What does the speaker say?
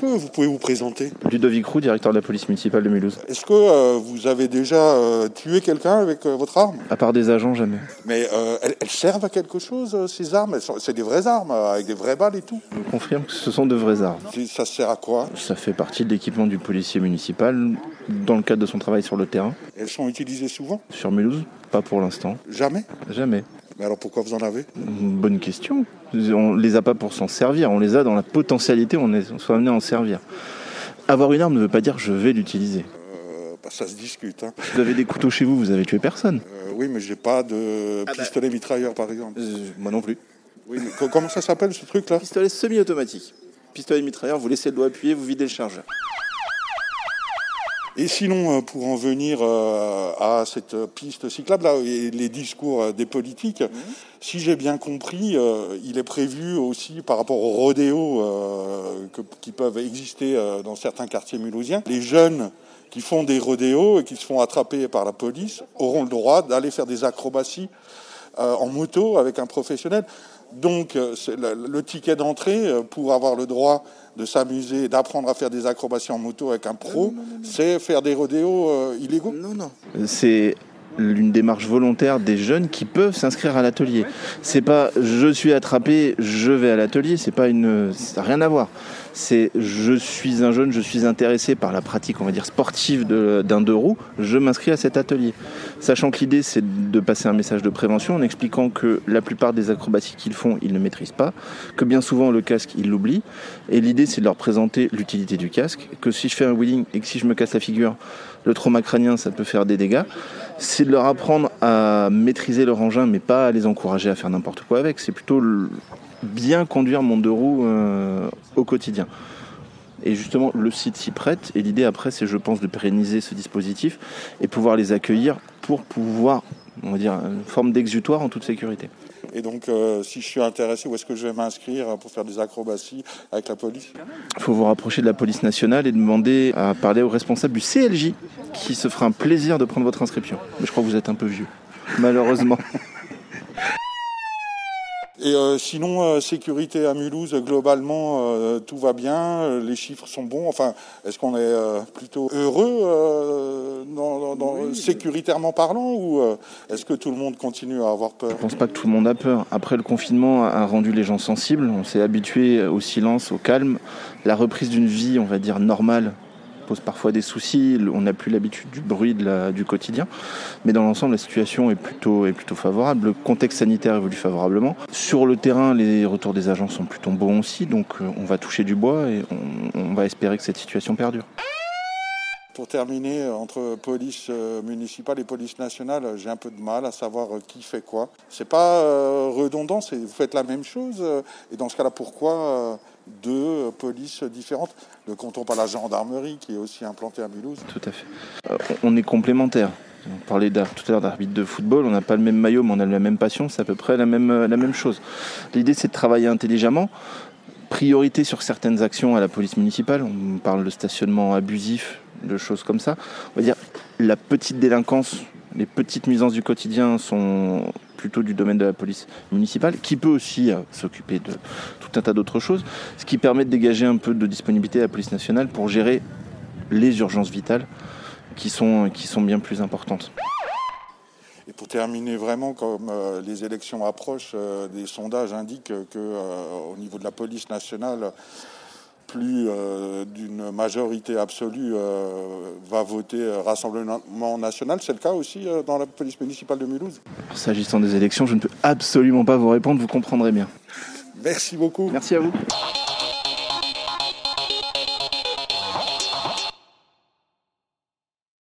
Que vous pouvez vous présenter Ludovic Roux, directeur de la police municipale de Mulhouse. Est-ce que euh, vous avez déjà euh, tué quelqu'un avec euh, votre arme? À part des agents, jamais. Mais euh, elles, elles servent à quelque chose, ces armes? C'est des vraies armes, avec des vraies balles et tout Je confirme que ce sont de vraies armes. Ça sert à quoi? Ça fait partie de l'équipement du policier municipal dans le cadre de son travail sur le terrain. Elles sont utilisées souvent? Sur Mulhouse, pas pour l'instant. Jamais? Jamais. Mais alors pourquoi vous en avez Une Bonne question. On les a pas pour s'en servir, on les a dans la potentialité, on est on soit amené à en servir. Avoir une arme ne veut pas dire je vais l'utiliser. Euh, bah, Ça se discute. hein. Vous avez des couteaux chez vous, vous avez tué personne. Euh, oui, mais j'ai pas de bah. pistolet mitrailleur, par exemple. moi non plus. Oui, mais co- comment ça s'appelle ce truc-là? Pistolet semi-automatique. Pistolet mitrailleur, vous laissez le doigt appuyé, vous videz le chargeur. Et sinon, euh, pour en venir euh, à cette piste cyclable là, et les discours euh, des politiques, si j'ai bien compris, il est prévu aussi par rapport aux rodéos qui peuvent exister dans certains quartiers mulhousiens, les jeunes qui font des rodéos et qui se font attraper par la police auront le droit d'aller faire des acrobaties en moto avec un professionnel. Donc, euh, le, le ticket d'entrée euh, pour avoir le droit de s'amuser, d'apprendre à faire des acrobaties en moto avec un pro, c'est faire des rodéos euh, illégaux. Non, non. C'est une démarche volontaire des jeunes qui peuvent s'inscrire à l'atelier. C'est pas je suis attrapé, je vais à l'atelier, c'est pas une ça n'a rien à voir. C'est je suis un jeune, je suis intéressé par la pratique, on va dire sportive de- d'un deux roues, je m'inscris à cet atelier. Sachant que l'idée c'est de passer un message de prévention en expliquant que la plupart des acrobaties qu'ils font, ils ne maîtrisent pas, que bien souvent le casque, ils l'oublient et l'idée c'est de leur présenter l'utilité du casque, que si je fais un wheeling et que si je me casse la figure, le trauma crânien ça peut faire des dégâts c'est de leur apprendre à maîtriser leur engin, mais pas à les encourager à faire n'importe quoi avec. C'est plutôt bien conduire mon deux roues euh, au quotidien. Et justement, le site s'y prête. Et l'idée après, c'est, je pense, de pérenniser ce dispositif et pouvoir les accueillir pour pouvoir, on va dire, une forme d'exutoire en toute sécurité. Et donc, euh, si je suis intéressé, où est-ce que je vais m'inscrire pour faire des acrobaties avec la police? Il faut vous rapprocher de la police nationale et demander à parler au responsable du CLJ qui se fera un plaisir de prendre votre inscription. Mais je crois que vous êtes un peu vieux, malheureusement. Et euh, sinon, euh, sécurité à Mulhouse, globalement, euh, tout va bien, les chiffres sont bons. Enfin, est-ce qu'on est euh, plutôt heureux, euh, dans, dans- dans- sécuritairement parlant, ou euh, est-ce que tout le monde continue à avoir peur? Je pense pas que tout le monde a peur. Après, le confinement a rendu les gens sensibles. On s'est habitué au silence, au calme. La reprise d'une vie, on va dire, normale pose parfois des soucis. On n'a plus l'habitude du bruit du quotidien. Mais dans l'ensemble, la situation est plutôt, favorable. Le contexte sanitaire évolue favorablement. Sur le terrain, les retours des agents sont plutôt bons aussi. Donc, euh, on va toucher du bois et on, on va espérer que cette situation perdure. Pour terminer, euh, entre police euh, municipale et police nationale, j'ai un peu de mal à savoir qui fait quoi. C'est pas redondant, vous faites la même chose. et dans ce cas-là, pourquoi deux euh, polices différentes Ne comptons pas la gendarmerie qui est aussi implantée à Mulhouse. Tout à fait. Euh, on est complémentaires. On parlait tout à l'heure d'arbitre de football, on n'a pas le même maillot, mais on a la même passion, c'est à peu près la même, euh, la même chose. L'idée, c'est de travailler intelligemment. Priorité sur certaines actions à la police municipale. On parle de stationnement abusif, de choses comme ça. On va dire la petite délinquance, les petites nuisances du quotidien sont plutôt du domaine de la police municipale, qui peut aussi euh, s'occuper de tout un tas d'autres choses, ce qui permet de dégager un peu de disponibilité à la police nationale pour gérer les urgences vitales qui sont, bien plus importantes. Et pour terminer vraiment, comme euh, les élections approchent, euh, des sondages indiquent que euh, au niveau de la police nationale, plus euh, d'une majorité absolue euh, va voter euh, Rassemblement national. C'est le cas aussi euh, dans la police municipale de Mulhouse. S'agissant des élections, je ne peux absolument pas vous répondre, vous comprendrez bien. Merci beaucoup. Merci à vous.